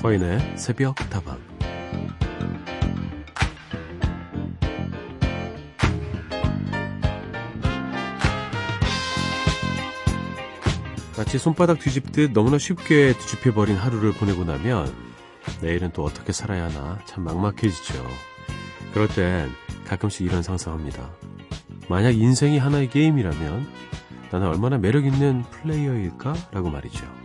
서인의 새벽 다방 마치 손바닥 뒤집듯 너무나 쉽게 뒤집혀버린 하루를 보내고 나면 내일은 또 어떻게 살아야 하나 참 막막해지죠. 그럴 땐 가끔씩 이런 상상합니다. 만약 인생이 하나의 게임이라면 나는 얼마나 매력 있는 플레이어일까? 라고 말이죠.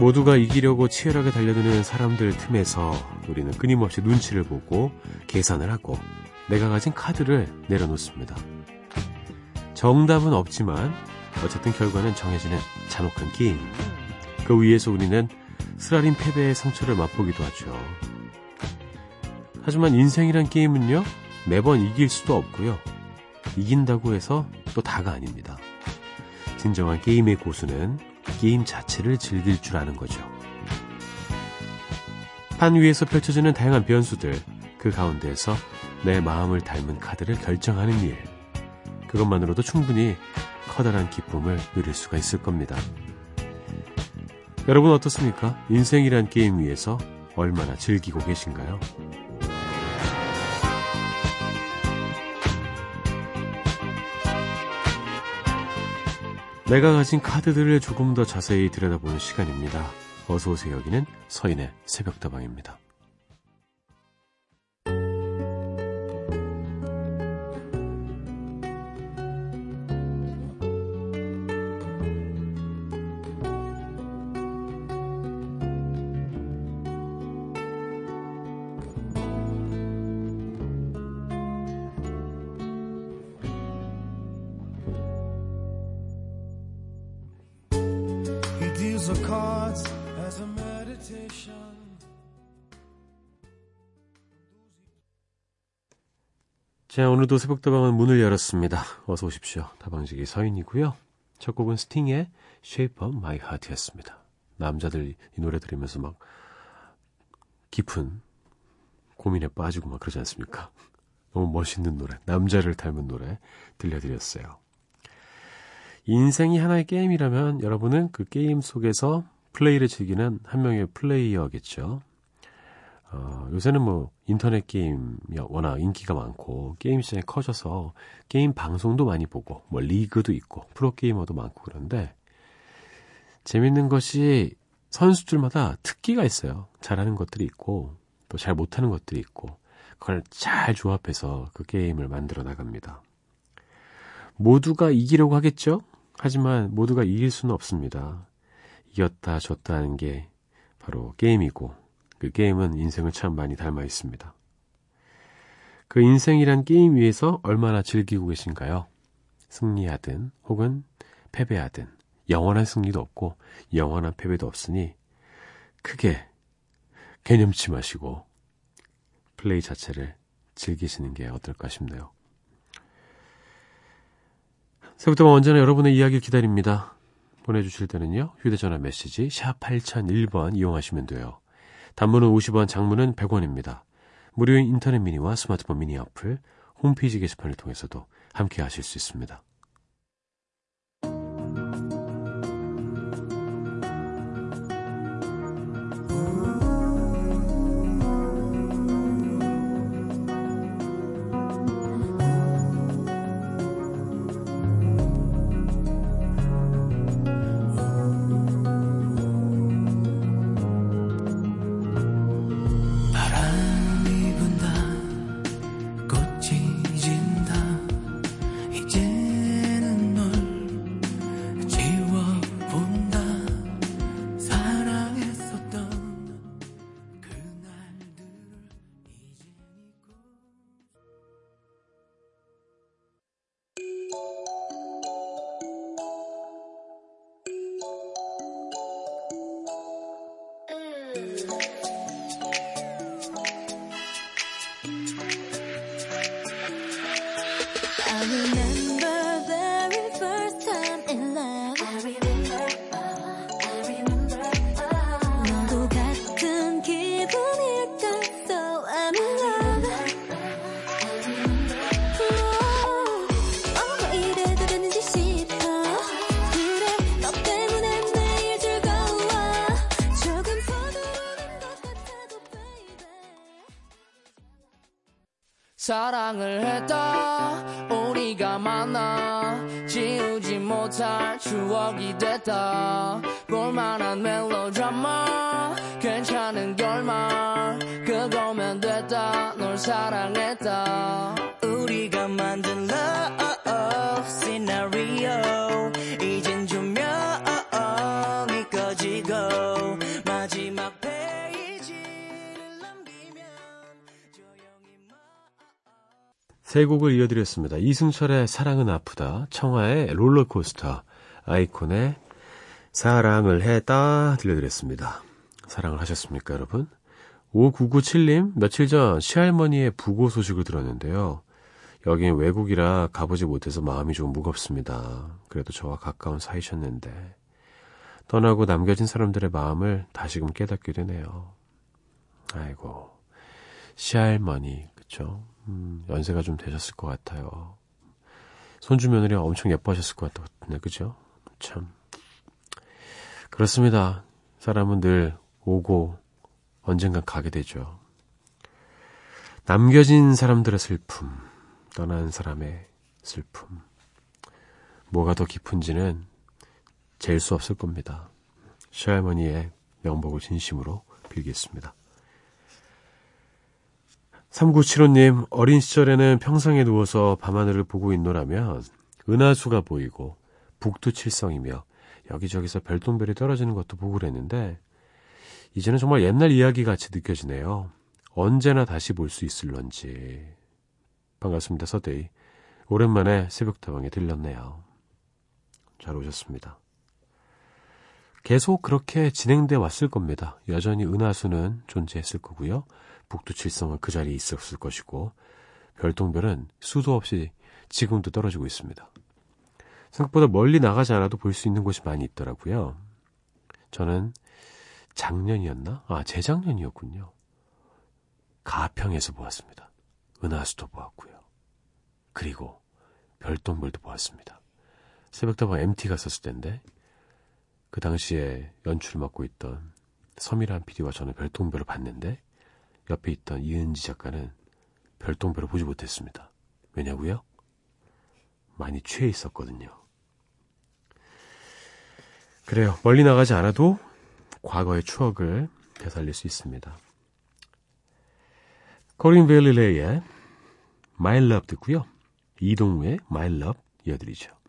모두가 이기려고 치열하게 달려드는 사람들 틈에서 우리는 끊임없이 눈치를 보고 계산을 하고 내가 가진 카드를 내려놓습니다. 정답은 없지만 어쨌든 결과는 정해지는 잔혹한 게임. 그 위에서 우리는 쓰라린 패배의 상처를 맛보기도 하죠. 하지만 인생이란 게임은요, 매번 이길 수도 없고요. 이긴다고 해서 또 다가 아닙니다. 진정한 게임의 고수는 게임 자체를 즐길 줄 아는 거죠. 판 위에서 펼쳐지는 다양한 변수들, 그 가운데에서 내 마음을 닮은 카드를 결정하는 일. 그것만으로도 충분히 커다란 기쁨을 누릴 수가 있을 겁니다. 여러분 어떻습니까? 인생이란 게임 위에서 얼마나 즐기고 계신가요? 내가 가진 카드들을 조금 더 자세히 들여다보는 시간입니다. 어서오세요. 여기는 서인의 새벽다방입니다. 자, 오늘도 새벽다방은 문을 열었습니다. 어서 오십시오. 다방지기 서인이고요. 첫 곡은 스팅의 Shape of My Heart였습니다. 남자들 이 노래 들으면서 막 깊은 고민에 빠지고 막 그러지 않습니까? 너무 멋있는 노래, 남자를 닮은 노래 들려드렸어요. 인생이 하나의 게임이라면 여러분은 그 게임 속에서 플레이를 즐기는 한 명의 플레이어겠죠. 어, 요새는 뭐 인터넷 게임이 워낙 인기가 많고 게임 시장이 커져서 게임 방송도 많이 보고 뭐 리그도 있고 프로게이머도 많고 그런데 재밌는 것이 선수들마다 특기가 있어요. 잘하는 것들이 있고 또 잘 못하는 것들이 있고 그걸 잘 조합해서 그 게임을 만들어 나갑니다. 모두가 이기려고 하겠죠? 하지만 모두가 이길 수는 없습니다. 이겼다 졌다 하는 게 바로 게임이고 그 게임은 인생을 참 많이 닮아 있습니다. 그 인생이란 게임 위에서 얼마나 즐기고 계신가요? 승리하든 혹은 패배하든 영원한 승리도 없고 영원한 패배도 없으니 크게 개념치 마시고 플레이 자체를 즐기시는 게 어떨까 싶네요. 새부터 언제나 여러분의 이야기를 기다립니다. 보내주실 때는요, 휴대전화 메시지 샵 8001번 이용하시면 돼요. 단문은 50원, 장문은 100원입니다. 무료인 인터넷 미니와 스마트폰 미니 어플, 홈페이지 게시판을 통해서도 함께 하실 수 있습니다. 못할 추억이 됐다. 볼만한 멜로드라마 괜찮은 결말 그거면 됐다. 널 사랑했다. 우리가 만든 love 세 곡을 이어드렸습니다. 이승철의 사랑은 아프다, 청하의 롤러코스터, 아이콘의 사랑을 했다 들려드렸습니다. 사랑을 하셨습니까, 여러분? 5997님, 며칠 전 시할머니의 부고 소식을 들었는데요. 여긴 외국이라 가보지 못해서 마음이 좀 무겁습니다. 그래도 저와 가까운 사이셨는데, 떠나고 남겨진 사람들의 마음을 다시금 깨닫게 되네요. 아이고, 시할머니, 그쵸? 음, 연세가 좀 되셨을 것 같아요. 손주 며느리 엄청 예뻐하셨을 것 같은데, 그죠? 참. 그렇습니다. 사람은 늘 오고 언젠간 가게 되죠. 남겨진 사람들의 슬픔, 떠난 사람의 슬픔. 뭐가 더 깊은지는 잴 수 없을 겁니다. 시할머니의 명복을 진심으로 빌겠습니다. 3975님, 어린 시절에는 평상에 누워서 밤하늘을 보고 있노라면 은하수가 보이고 북두칠성이며 여기저기서 별똥별이 떨어지는 것도 보고 그랬는데 이제는 정말 옛날 이야기 같이 느껴지네요. 언제나 다시 볼 수 있을런지. 반갑습니다, 서데이. 오랜만에 새벽다방에 들렸네요. 잘 오셨습니다. 계속 그렇게 진행돼 왔을 겁니다. 여전히 은하수는 존재했을 거고요. 북두칠성은 그 자리에 있었을 것이고 별똥별은 수도 없이 지금도 떨어지고 있습니다. 생각보다 멀리 나가지 않아도 볼 수 있는 곳이 많이 있더라고요. 저는 작년이었나? 아, 재작년이었군요. 가평에서 보았습니다. 은하수도 보았고요. 그리고 별똥별도 보았습니다. 새벽다방 MT 갔었을 텐데 그 당시에 연출을 맡고 있던 서미란 PD와 저는 별똥별을 봤는데 옆에 있던 이은지 작가는 별똥별을 보지 못했습니다. 왜냐고요? 많이 취해 있었거든요. 그래요. 멀리 나가지 않아도 과거의 추억을 되살릴 수 있습니다. 코린 벨리레이의 My Love 듣고요. 이동우의 My Love 이어드리죠.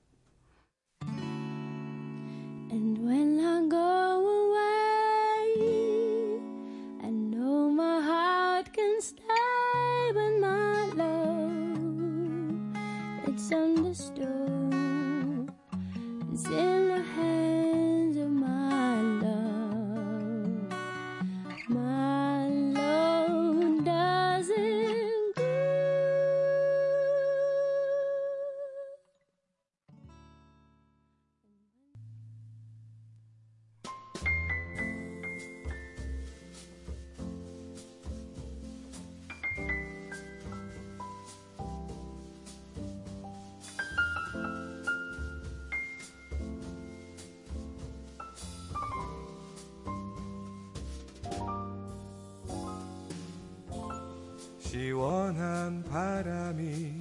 시원한 바람이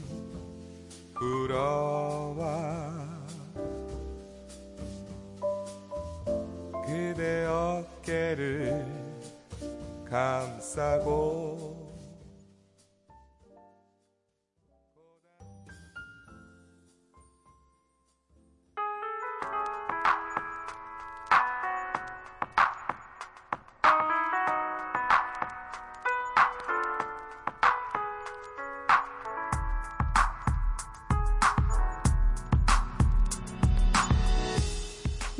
불어와 그대 어깨를 감싸고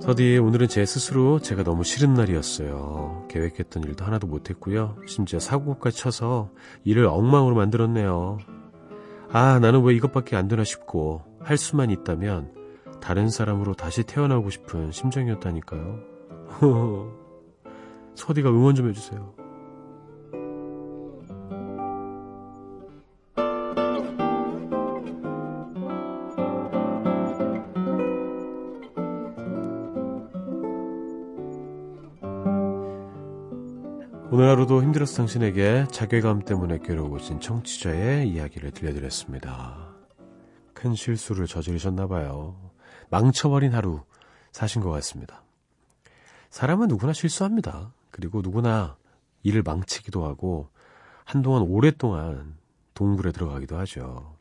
서디, 오늘은 제 스스로 제가 너무 싫은 날이었어요. 계획했던 일도 하나도 못했고요. 심지어 사고까지 쳐서 일을 엉망으로 만들었네요. 아, 나는 왜 이것밖에 안 되나 싶고 할 수만 있다면 다른 사람으로 다시 태어나고 싶은 심정이었다니까요. 소디가 응원 좀 해주세요. 하루도 힘들었어 당신에게 자괴감 때문에 괴로워진 청취자의 이야기를 들려드렸습니다. 큰 실수를 저지르셨나봐요. 망쳐버린 하루 사신 것 같습니다. 사람은 누구나 실수합니다. 그리고 누구나 일을 망치기도 하고 한동안 오랫동안 동굴에 들어가기도 하죠.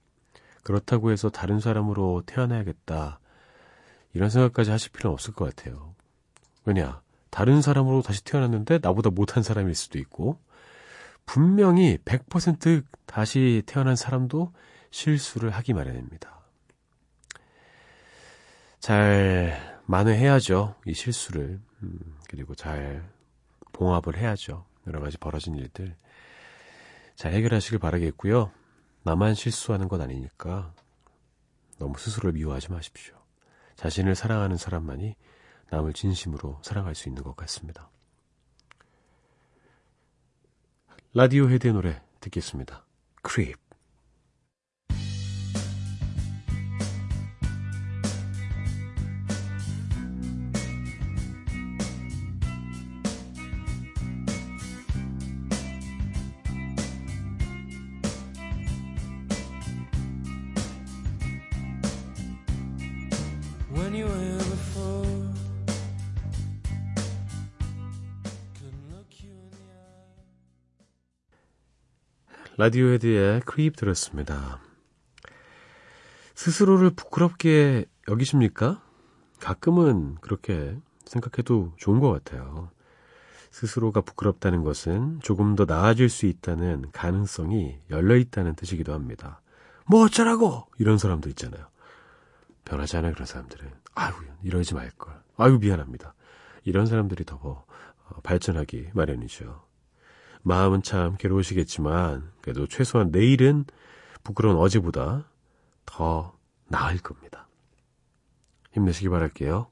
그렇다고 해서 다른 사람으로 태어나야겠다. 이런 생각까지 하실 필요는 없을 것 같아요. 왜냐? 다른 사람으로 다시 태어났는데 나보다 못한 사람일 수도 있고, 분명히 100% 다시 태어난 사람도 실수를 하기 마련입니다. 잘 만회해야죠. 이 실수를. 음, 그리고 잘 봉합을 해야죠. 여러 가지 벌어진 일들. 잘 해결하시길 바라겠고요. 나만 실수하는 건 아니니까 너무 스스로를 미워하지 마십시오. 자신을 사랑하는 사람만이 남을 진심으로 사랑할 수 있는 것 같습니다. 라디오 헤드의 노래 듣겠습니다. Creep. 라디오 헤드의 Creep 들었습니다. 스스로를 부끄럽게 여기십니까? 가끔은 그렇게 생각해도 좋은 것 같아요. 스스로가 부끄럽다는 것은 조금 더 나아질 수 있다는 가능성이 열려 있다는 뜻이기도 합니다. 뭐 어쩌라고! 이런 사람들 있잖아요. 변하지 않아요, 그런 사람들은. 아유, 이러지 말걸. 아유, 미안합니다. 이런 사람들이 더 어, 발전하기 마련이죠. 마음은 참 괴로우시겠지만, 그래도 최소한 내일은 부끄러운 어제보다 더 나을 겁니다. 힘내시기 바랄게요.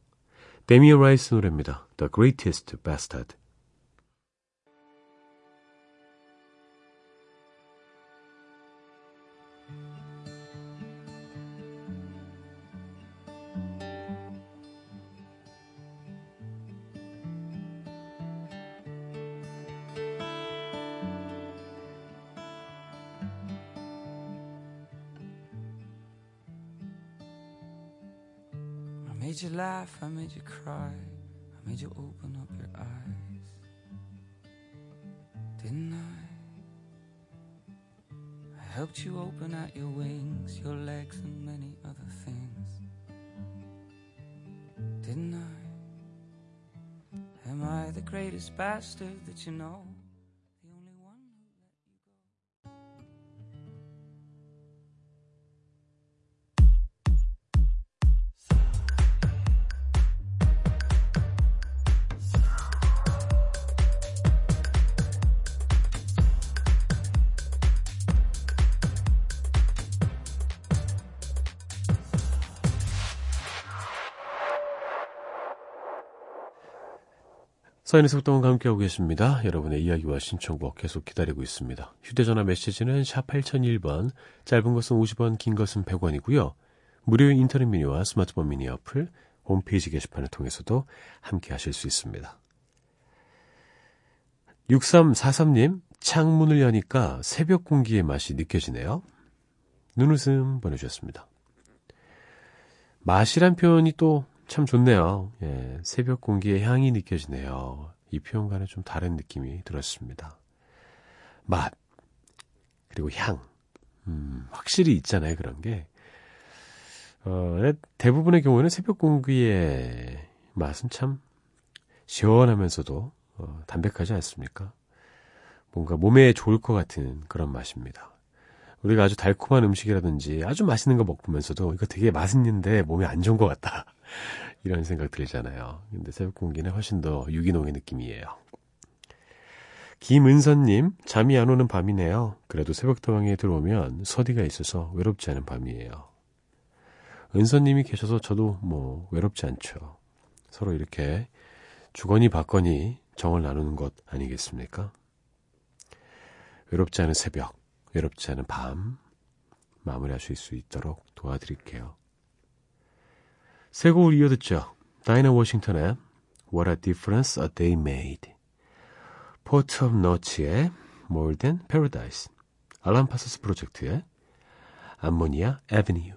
데미어 라이스 노래입니다. The Greatest Bastard. You laugh, I made you cry, I made you open up your eyes. Didn't I? I helped you open out your wings, your legs, and many other things. Didn't I? Am I the greatest bastard that you know? 사인의 속동과 함께하고 계십니다. 여러분의 이야기와 신청곡 계속 기다리고 있습니다. 휴대전화 메시지는 샵 8001번, 짧은 것은 50원, 긴 것은 100원이고요. 무료인 인터넷 미니와 스마트폰 미니 어플, 홈페이지 게시판을 통해서도 함께 하실 수 있습니다. 6343님, 창문을 여니까 새벽 공기의 맛이 느껴지네요. 눈웃음 보내주셨습니다. 맛이란 표현이 또 참 좋네요. 예, 새벽 공기의 향이 느껴지네요. 이 표현과는 좀 다른 느낌이 들었습니다. 맛, 그리고 향. 음, 확실히 있잖아요, 그런 게. 어, 대부분의 경우에는 새벽 공기의 맛은 참 시원하면서도 어, 담백하지 않습니까? 뭔가 몸에 좋을 것 같은 그런 맛입니다. 우리가 아주 달콤한 음식이라든지 아주 맛있는 거 먹으면서도 이거 되게 맛있는데 몸에 안 좋은 것 같다. 이런 생각 들잖아요. 근데 새벽 공기는 훨씬 더 유기농의 느낌이에요. 김은선님, 잠이 안 오는 밤이네요. 그래도 새벽도방에 들어오면 서디가 있어서 외롭지 않은 밤이에요. 은선님이 계셔서 저도 뭐 외롭지 않죠. 서로 이렇게 주거니 받거니 정을 나누는 것 아니겠습니까? 외롭지 않은 새벽, 외롭지 않은 밤 마무리하실 수 있도록 도와드릴게요. 세 곡을 이어 듣죠. 다이나 워싱턴의 What a Difference a Day Made Port of Notes의 More Than Paradise 알란 파슨스 프로젝트의 Ammonia Avenue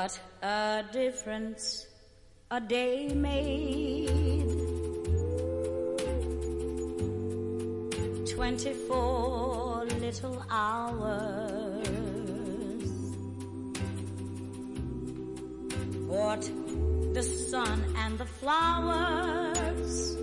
What a difference a day made. Twenty-four little hours. What the sun and the flowers.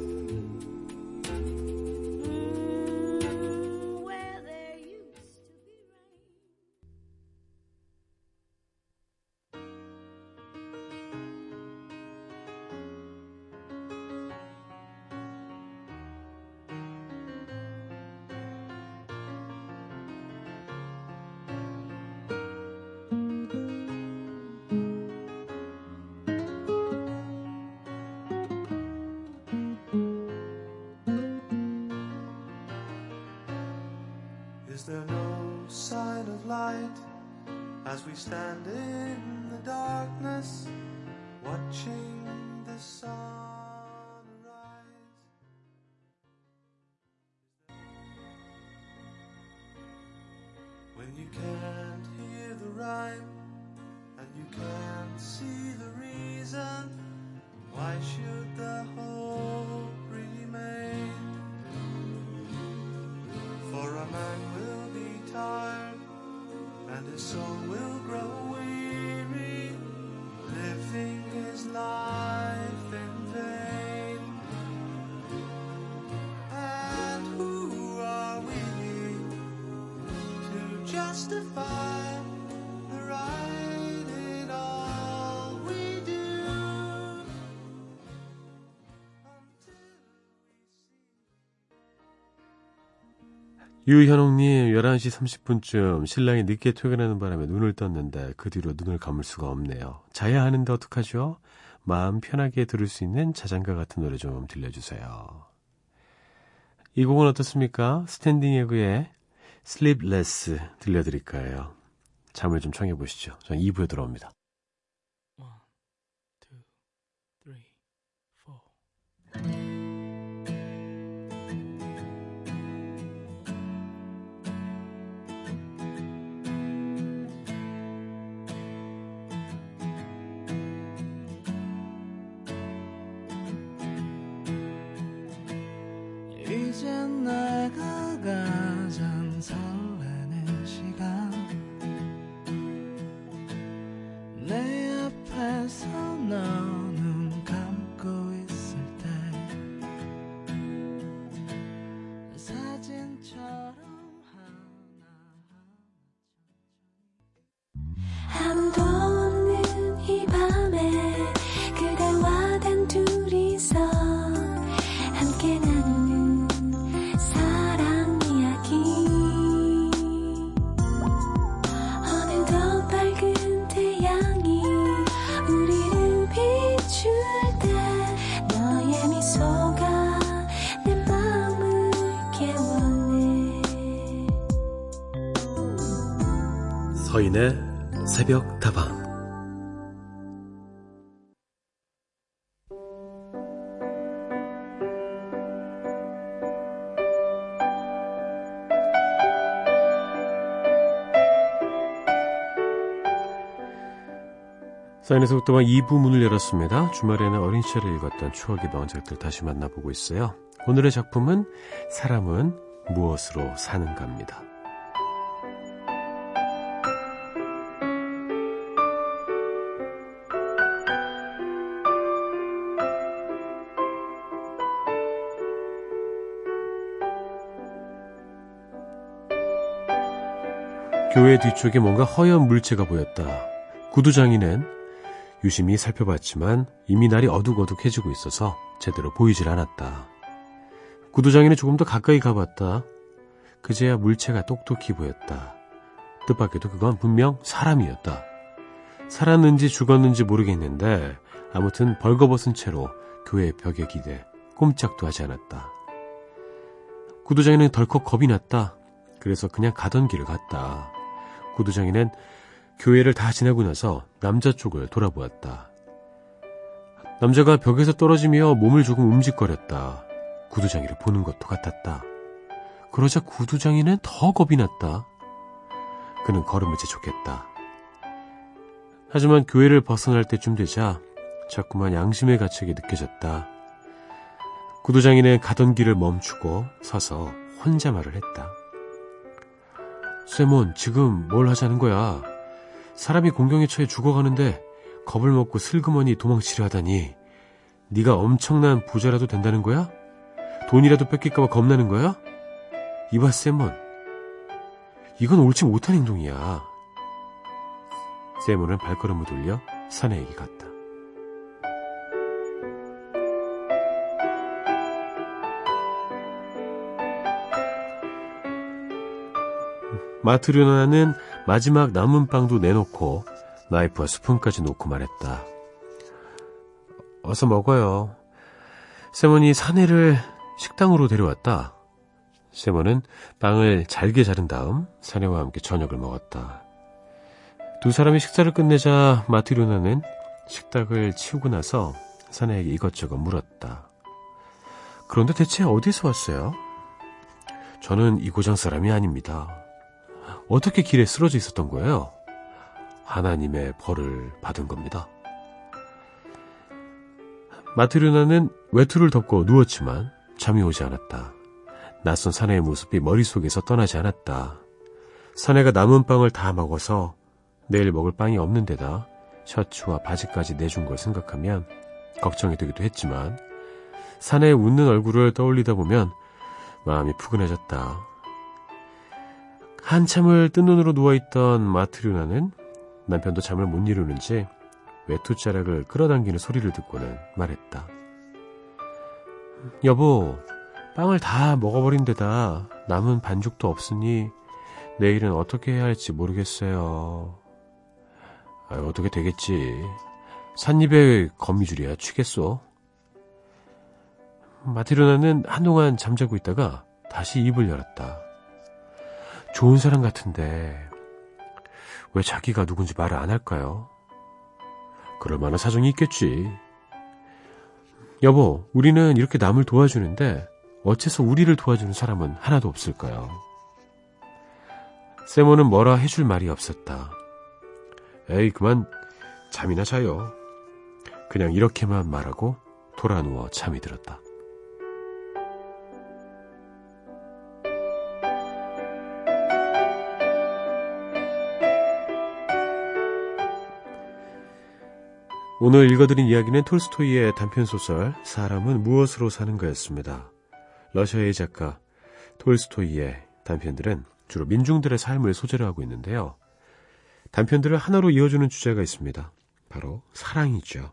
Why should the 유현옥님, 11시 30분쯤 신랑이 늦게 퇴근하는 바람에 눈을 떴는데 그 뒤로 눈을 감을 수가 없네요. 자야 하는데 어떡하죠? 마음 편하게 들을 수 있는 자장가 같은 노래 좀 들려주세요. 이 곡은 어떻습니까? 스탠딩 에그의 Sleepless 들려드릴까요? 잠을 좀 청해 보시죠. 전 2부에 돌아옵니다. One, two, three, four. 사인에서부터만 2부 문을 열었습니다. 주말에는 어린 시절에 읽었던 추억의 명작들 다시 만나보고 있어요. 오늘의 작품은 사람은 무엇으로 사는가입니다. 교회 뒤쪽에 뭔가 허연 물체가 보였다. 구두장이는 유심히 살펴봤지만 이미 날이 어둑어둑해지고 있어서 제대로 보이질 않았다. 구두장이는 조금 더 가까이 가봤다. 그제야 물체가 똑똑히 보였다. 뜻밖에도 그건 분명 사람이었다. 살았는지 죽었는지 모르겠는데 아무튼 벌거벗은 채로 교회 벽에 기대 꼼짝도 하지 않았다. 구두장이는 덜컥 겁이 났다. 그래서 그냥 가던 길을 갔다. 구두장이는 교회를 다 지나고 나서 남자 쪽을 돌아보았다. 남자가 벽에서 떨어지며 몸을 조금 움직거렸다. 구두장이를 보는 것도 같았다. 그러자 구두장이는 더 겁이 났다. 그는 걸음을 재촉했다. 하지만 교회를 벗어날 때쯤 되자 자꾸만 양심의 가책이 느껴졌다. 구두장이는 가던 길을 멈추고 서서 혼자 말을 했다. 세몬, 지금 뭘 하자는 거야? 사람이 공경에 처해 죽어가는데 겁을 먹고 슬그머니 도망치려 하다니 네가 엄청난 부자라도 된다는 거야? 돈이라도 뺏길까봐 겁나는 거야? 이봐 세몬 이건 옳지 못한 행동이야 세몬은 발걸음을 돌려 사내에게 갔다 마트르나는 마지막 남은 빵도 내놓고 나이프와 스푼까지 놓고 말했다. 어서 먹어요. 세몬이 사내를 식당으로 데려왔다. 세몬은 빵을 잘게 자른 다음 사내와 함께 저녁을 먹었다. 두 사람이 식사를 끝내자 마트르나는 식탁을 치우고 나서 사내에게 이것저것 물었다. 그런데 대체 어디서 왔어요? 저는 이 고장 사람이 아닙니다. 어떻게 길에 쓰러져 있었던 거예요? 하나님의 벌을 받은 겁니다. 마트르나는 외투를 덮고 누웠지만 잠이 오지 않았다. 낯선 사내의 모습이 머릿속에서 떠나지 않았다. 사내가 남은 빵을 다 먹어서 내일 먹을 빵이 없는 데다 셔츠와 바지까지 내준 걸 생각하면 걱정이 되기도 했지만 사내의 웃는 얼굴을 떠올리다 보면 마음이 푸근해졌다. 한참을 뜬 눈으로 누워있던 마트류나는 남편도 잠을 못 이루는지 외투자락을 끌어당기는 소리를 듣고는 말했다. 여보, 빵을 다 먹어버린 데다 남은 반죽도 없으니 내일은 어떻게 해야 할지 모르겠어요. 아, 어떻게 되겠지. 산입에 거미줄이야 취겠소. 마트류나는 한동안 잠자고 있다가 다시 입을 열었다. 좋은 사람 같은데 왜 자기가 누군지 말을 안 할까요? 그럴 만한 사정이 있겠지. 여보, 우리는 이렇게 남을 도와주는데 어째서 우리를 도와주는 사람은 하나도 없을까요? 세모는 뭐라 해줄 말이 없었다. 에이, 그만 잠이나 자요. 그냥 이렇게만 말하고 돌아 누워 잠이 들었다. 오늘 읽어드린 이야기는 톨스토이의 단편소설 사람은 무엇으로 사는가였습니다. 러시아의 작가 톨스토이의 단편들은 주로 민중들의 삶을 소재로 하고 있는데요. 단편들을 하나로 이어주는 주제가 있습니다. 바로 사랑이죠.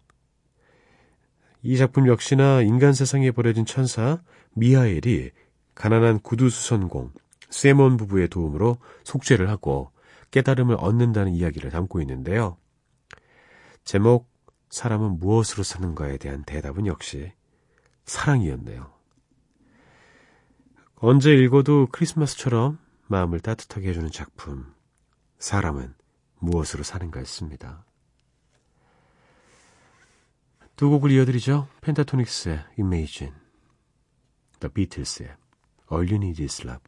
이 작품 역시나 인간 세상에 버려진 천사 미하엘이 가난한 구두수선공 세몬 부부의 도움으로 속죄를 하고 깨달음을 얻는다는 이야기를 담고 있는데요. 제목 사람은 무엇으로 사는가에 대한 대답은 역시 사랑이었네요. 언제 읽어도 크리스마스처럼 마음을 따뜻하게 해주는 작품, 사람은 무엇으로 사는가였습니다. 두 곡을 이어드리죠. 펜타토닉스의 Imagine, The Beatles의 All You Need Is Love.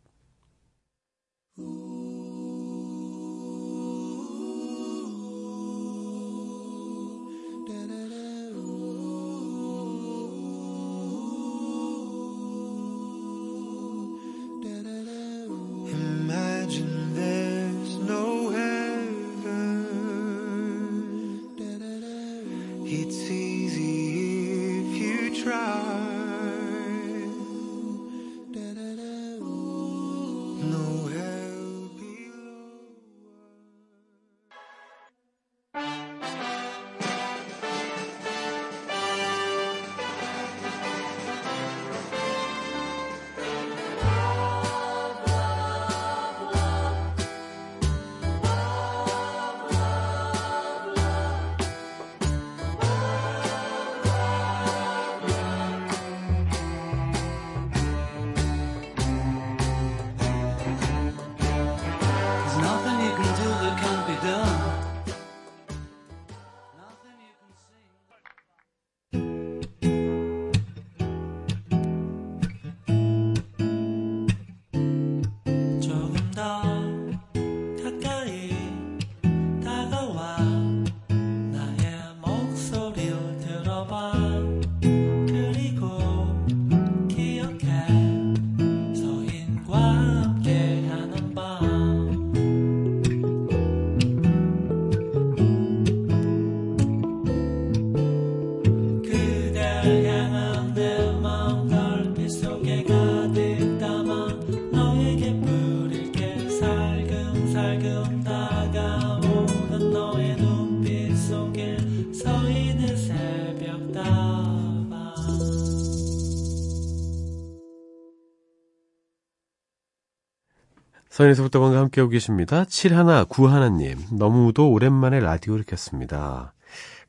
속다방과 함께하고 계십니다. 7191님, 너무도 오랜만에 라디오를 켰습니다.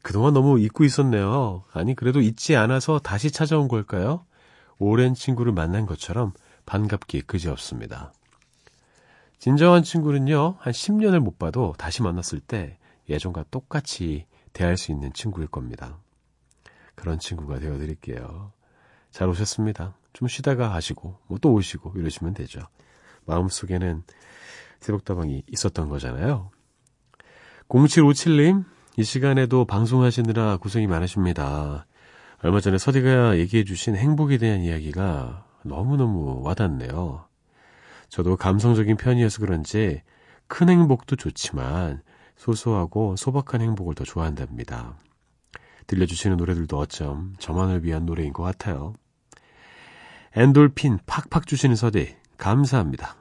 그동안 너무 잊고 있었네요. 아니, 그래도 잊지 않아서 다시 찾아온 걸까요? 오랜 친구를 만난 것처럼 반갑기 그지 없습니다. 진정한 친구는요, 한 10년을 못 봐도 다시 만났을 때 예전과 똑같이 대할 수 있는 친구일 겁니다. 그런 친구가 되어드릴게요. 잘 오셨습니다. 좀 쉬다가 하시고, 뭐 또 오시고, 이러시면 되죠. 마음속에는 새벽다방이 있었던 거잖아요. 0757님, 이 시간에도 방송하시느라 고생이 많으십니다. 얼마 전에 서디가 얘기해 주신 행복에 대한 이야기가 너무너무 와닿네요. 저도 감성적인 편이어서 그런지 큰 행복도 좋지만 소소하고 소박한 행복을 더 좋아한답니다. 들려주시는 노래들도 어쩜 저만을 위한 노래인 것 같아요. 엔돌핀 팍팍 주시는 서디 감사합니다.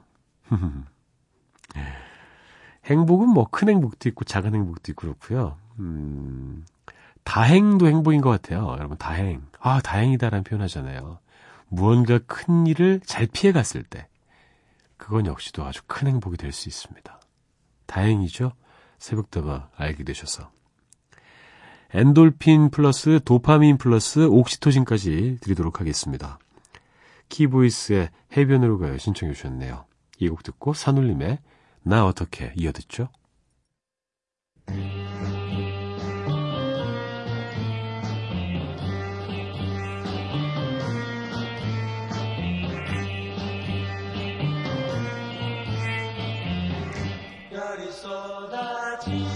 행복은 뭐 큰 행복도 있고 작은 행복도 있고 그렇고요. 음, 다행도 행복인 것 같아요. 여러분 다행. 아 다행이다라는 표현 하잖아요. 무언가 큰 일을 잘 피해갔을 때 그건 역시도 아주 큰 행복이 될 수 있습니다. 다행이죠. 새벽다방 알게 되셔서. 엔돌핀 플러스 도파민 플러스 옥시토신까지 드리도록 하겠습니다. 키보이스의 해변으로 가요 신청해 주셨네요. 이 곡 듣고 산울림의 나 어떻게 이어 듣죠? 별이 쏟아지는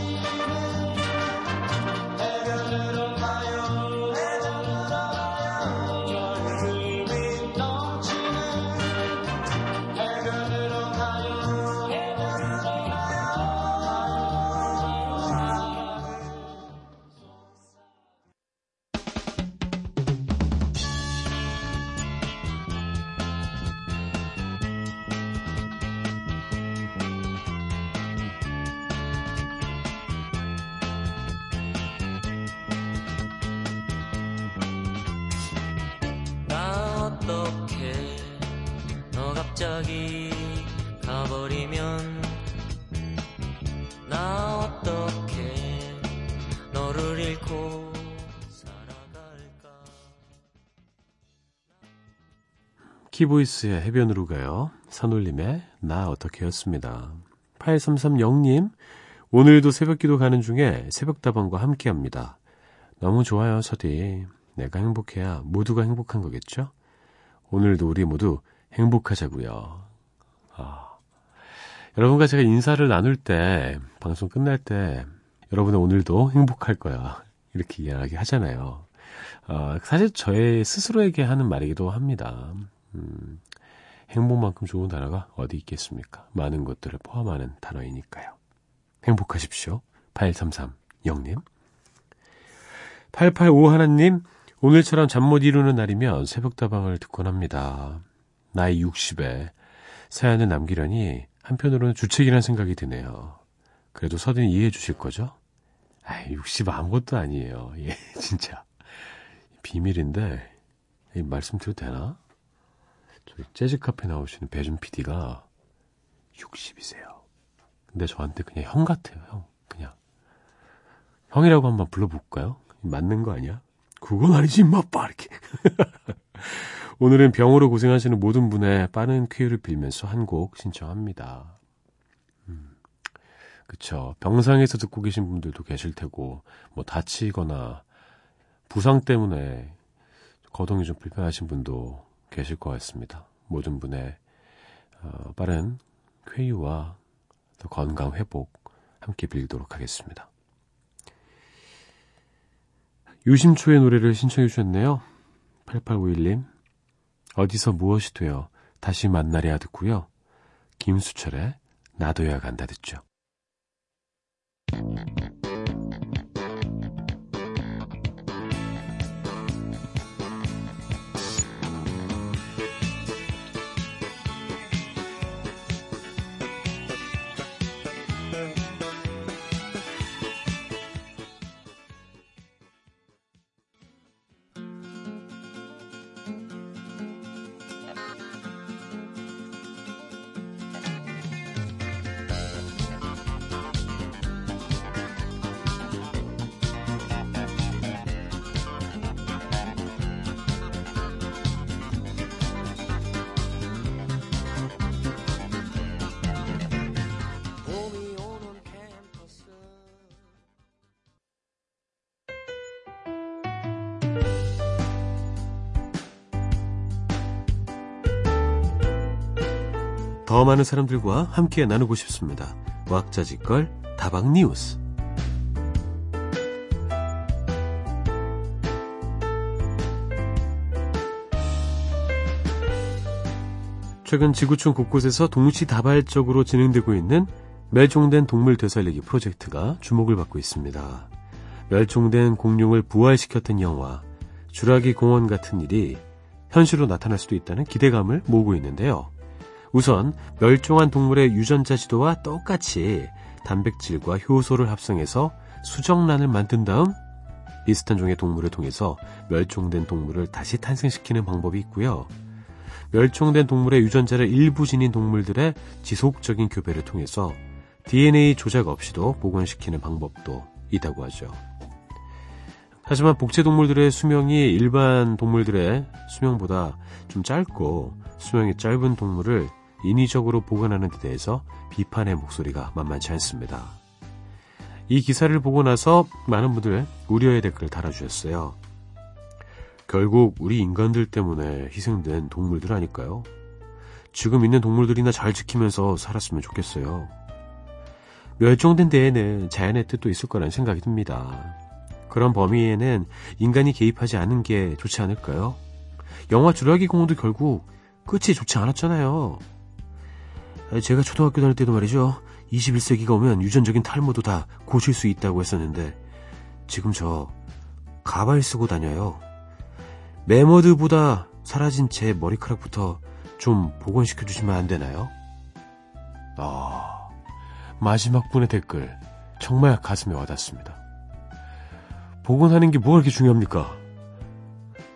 키보이스의 해변으로 가요. 산울림의 나 어떻게였습니다. 8330님, 오늘도 새벽 기도 가는 중에 새벽다방과 함께 합니다. 너무 좋아요, 서디. 내가 행복해야 모두가 행복한 거겠죠? 오늘도 우리 모두 행복하자고요. 아, 여러분과 제가 인사를 나눌 때, 방송 끝날 때, 여러분은 오늘도 행복할 거야. 이렇게 이야기 하잖아요. 어, 사실 저의 스스로에게 하는 말이기도 합니다. 음, 행복만큼 좋은 단어가 어디 있겠습니까? 많은 것들을 포함하는 단어이니까요. 행복하십시오. 8330님. 885 하나님, 오늘처럼 잠 못 이루는 날이면 새벽다방을 듣곤 합니다. 나이 60에 사연을 남기려니 한편으로는 주책이라는 생각이 드네요. 그래도 서든 이해해 주실 거죠? 아, 60 아무것도 아니에요. 예, 진짜. 비밀인데, 이 말씀 드려도 되나? 저희 재즈 카페 나오시는 배준 PD가 60이세요. 근데 저한테 그냥 형 같아요, 형. 그냥. 형이라고 한번 불러볼까요? 맞는 거 아니야? 그건 아니지, 임마, 빠, 이렇게. 오늘은 병으로 고생하시는 모든 분의 빠른 쾌유를 빌면서 한 곡 신청합니다. 음, 그쵸. 병상에서 듣고 계신 분들도 계실 테고, 뭐 다치거나 부상 때문에 거동이 좀 불편하신 분도 계실 것 같습니다. 모든 분의 어, 빠른 쾌유와 또 건강 회복 함께 빌도록 하겠습니다. 유심초의 노래를 신청해 주셨네요. 8851님. 어디서 무엇이 되어 다시 만나랴 듣고요. 김수철의 나도야 간다 듣죠. 더 많은 사람들과 함께 나누고 싶습니다. 왁자지껄 다방 뉴스. 최근 지구촌 곳곳에서 동시다발적으로 진행되고 있는 멸종된 동물 되살리기 프로젝트가 주목을 받고 있습니다. 멸종된 공룡을 부활시켰던 영화 주라기 공원 같은 일이 현실로 나타날 수도 있다는 기대감을 모으고 있는데요. 우선 멸종한 동물의 유전자 지도와 똑같이 단백질과 효소를 합성해서 수정란을 만든 다음 비슷한 종의 동물을 통해서 멸종된 동물을 다시 탄생시키는 방법이 있고요. 멸종된 동물의 유전자를 일부 지닌 동물들의 지속적인 교배를 통해서 DNA 조작 없이도 복원시키는 방법도 있다고 하죠. 하지만 복제 동물들의 수명이 일반 동물들의 수명보다 좀 짧고 수명이 짧은 동물을 인위적으로 보관하는 데 대해서 비판의 목소리가 만만치 않습니다. 이 기사를 보고 나서 많은 분들 우려의 댓글을 달아주셨어요. 결국 우리 인간들 때문에 희생된 동물들 아닐까요? 지금 있는 동물들이나 잘 지키면서 살았으면 좋겠어요. 멸종된 데에는 자연의 뜻도 있을 거란 생각이 듭니다. 그런 범위에는 인간이 개입하지 않은 게 좋지 않을까요? 영화 주라기 공원도 결국 끝이 좋지 않았잖아요. 제가 초등학교 다닐 때도 말이죠. 21세기가 오면 유전적인 탈모도 다 고칠 수 있다고 했었는데 지금 저 가발 쓰고 다녀요. 메머드보다 사라진 제 머리카락부터 좀 복원시켜 주시면 안 되나요? 아, 마지막 분의 댓글 정말 가슴에 와닿습니다. 복원하는 게 뭐가 그렇게 중요합니까?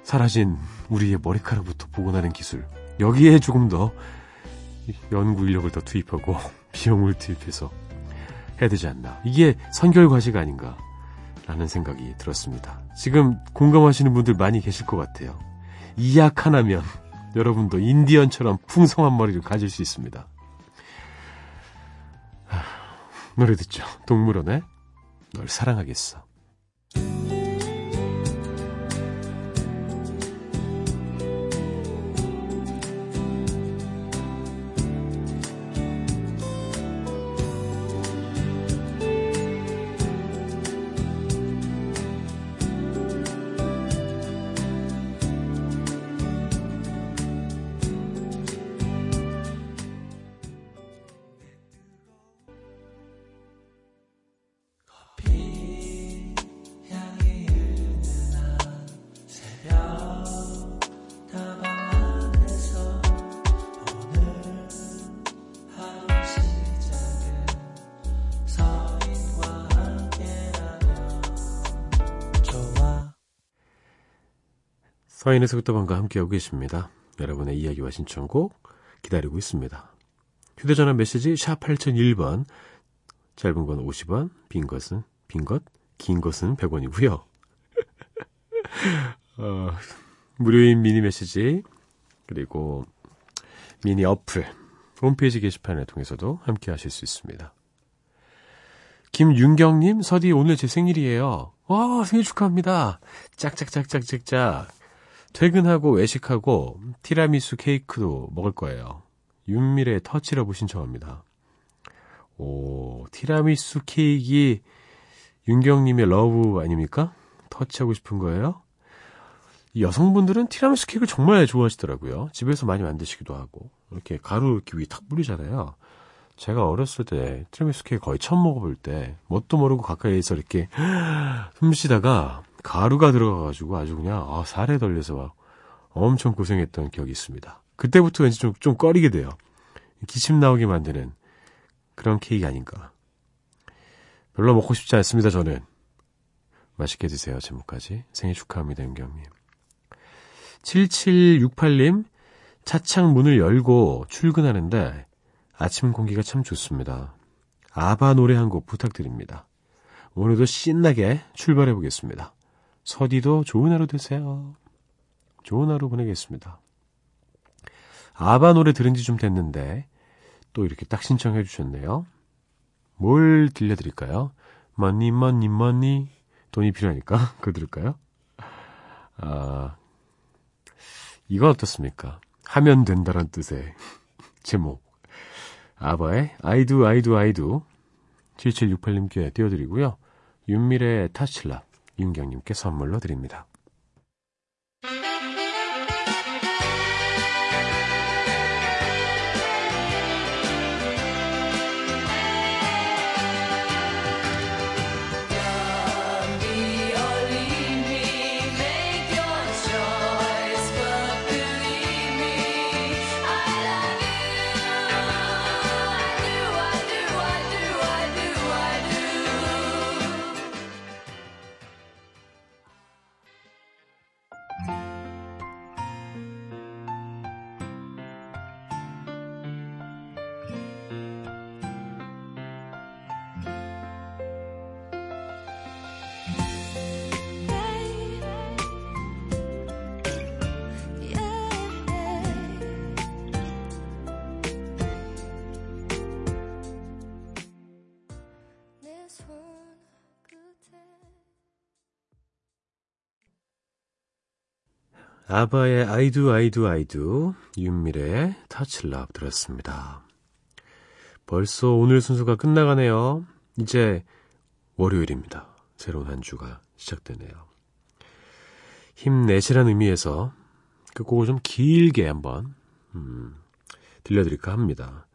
사라진 우리의 머리카락부터 복원하는 기술. 여기에 조금 더 연구 인력을 더 투입하고 비용을 투입해서 해야 되지 않나. 이게 선결과제가 아닌가. 라는 생각이 들었습니다. 지금 공감하시는 분들 많이 계실 것 같아요. 이약 하나면 여러분도 인디언처럼 풍성한 머리를 가질 수 있습니다. 하, 노래 듣죠. 동물원의 널 사랑하겠어. 서인의 속도방과 함께하고 계십니다. 여러분의 이야기와 신청곡 기다리고 있습니다. 휴대전화 메시지 샵 8001번 짧은 건 50원 빈 것은 빈 것, 긴 것은 100원이고요. 어, 무료인 미니 메시지 그리고 미니 어플 홈페이지 게시판을 통해서도 함께 하실 수 있습니다. 김윤경님, 서디 오늘 제 생일이에요. 와, 생일 축하합니다. 짝짝짝짝짝짝. 퇴근하고 외식하고 티라미수 케이크도 먹을 거예요. 윤미래 Touch Love 신청합니다. 오, 티라미수 케이크 윤경님의 러브 아닙니까? 터치하고 싶은 거예요? 여성분들은 티라미수 케이크를 정말 좋아하시더라고요. 집에서 많이 만드시기도 하고. 이렇게 가루 이렇게 위에 탁 뿌리잖아요. 제가 어렸을 때 티라미수 케이크 거의 처음 먹어볼 때 뭣도 모르고 가까이에서 이렇게 숨 쉬다가 가루가 들어가가지고 아주 그냥 아, 살에 덜려서 막 엄청 고생했던 기억이 있습니다. 그때부터 왠지 좀, 좀 꺼리게 돼요. 기침 나오게 만드는 그런 케이크 아닌가. 별로 먹고 싶지 않습니다, 저는. 맛있게 드세요, 제목까지. 생일 축하합니다, 윤경님. 7768님, 차창 문을 열고 출근하는데 아침 공기가 참 좋습니다. 아바 노래 한 곡 부탁드립니다. 오늘도 신나게 출발해 보겠습니다. 서디도 좋은 하루 되세요. 좋은 하루 보내겠습니다. 아바 노래 들은 지 좀 됐는데 또 이렇게 딱 신청해 주셨네요. 뭘 들려드릴까요? Money Money Money 돈이 필요하니까 그거 들을까요? 아 이건 어떻습니까? 하면 된다란 뜻의 제목 아바의 do, I do. 7768님께 띄워드리고요. 윤미래의 타칠라 윤경님께 선물로 드립니다. 아바의 I do, I do, I do. 윤미래의 Touch Love 들었습니다. 벌써 오늘 순서가 끝나가네요. 이제 월요일입니다. 새로운 한 주가 시작되네요. 힘내시라는 의미에서 그 곡을 좀 길게 한번 음, 들려드릴까 합니다.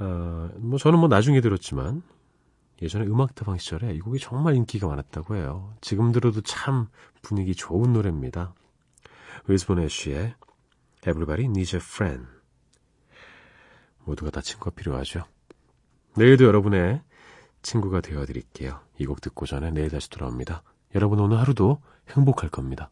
어, 뭐 저는 뭐 나중에 들었지만 예전에 음악다방 시절에 이 곡이 정말 인기가 많았다고 해요. 지금 들어도 참 분위기 좋은 노래입니다. 위즈본 애쉬의 Everybody Needs a Friend 모두가 다 친구가 필요하죠. 내일도 여러분의 친구가 되어드릴게요. 이 곡 듣고 전에 내일 다시 돌아옵니다. 여러분 오늘 하루도 행복할 겁니다.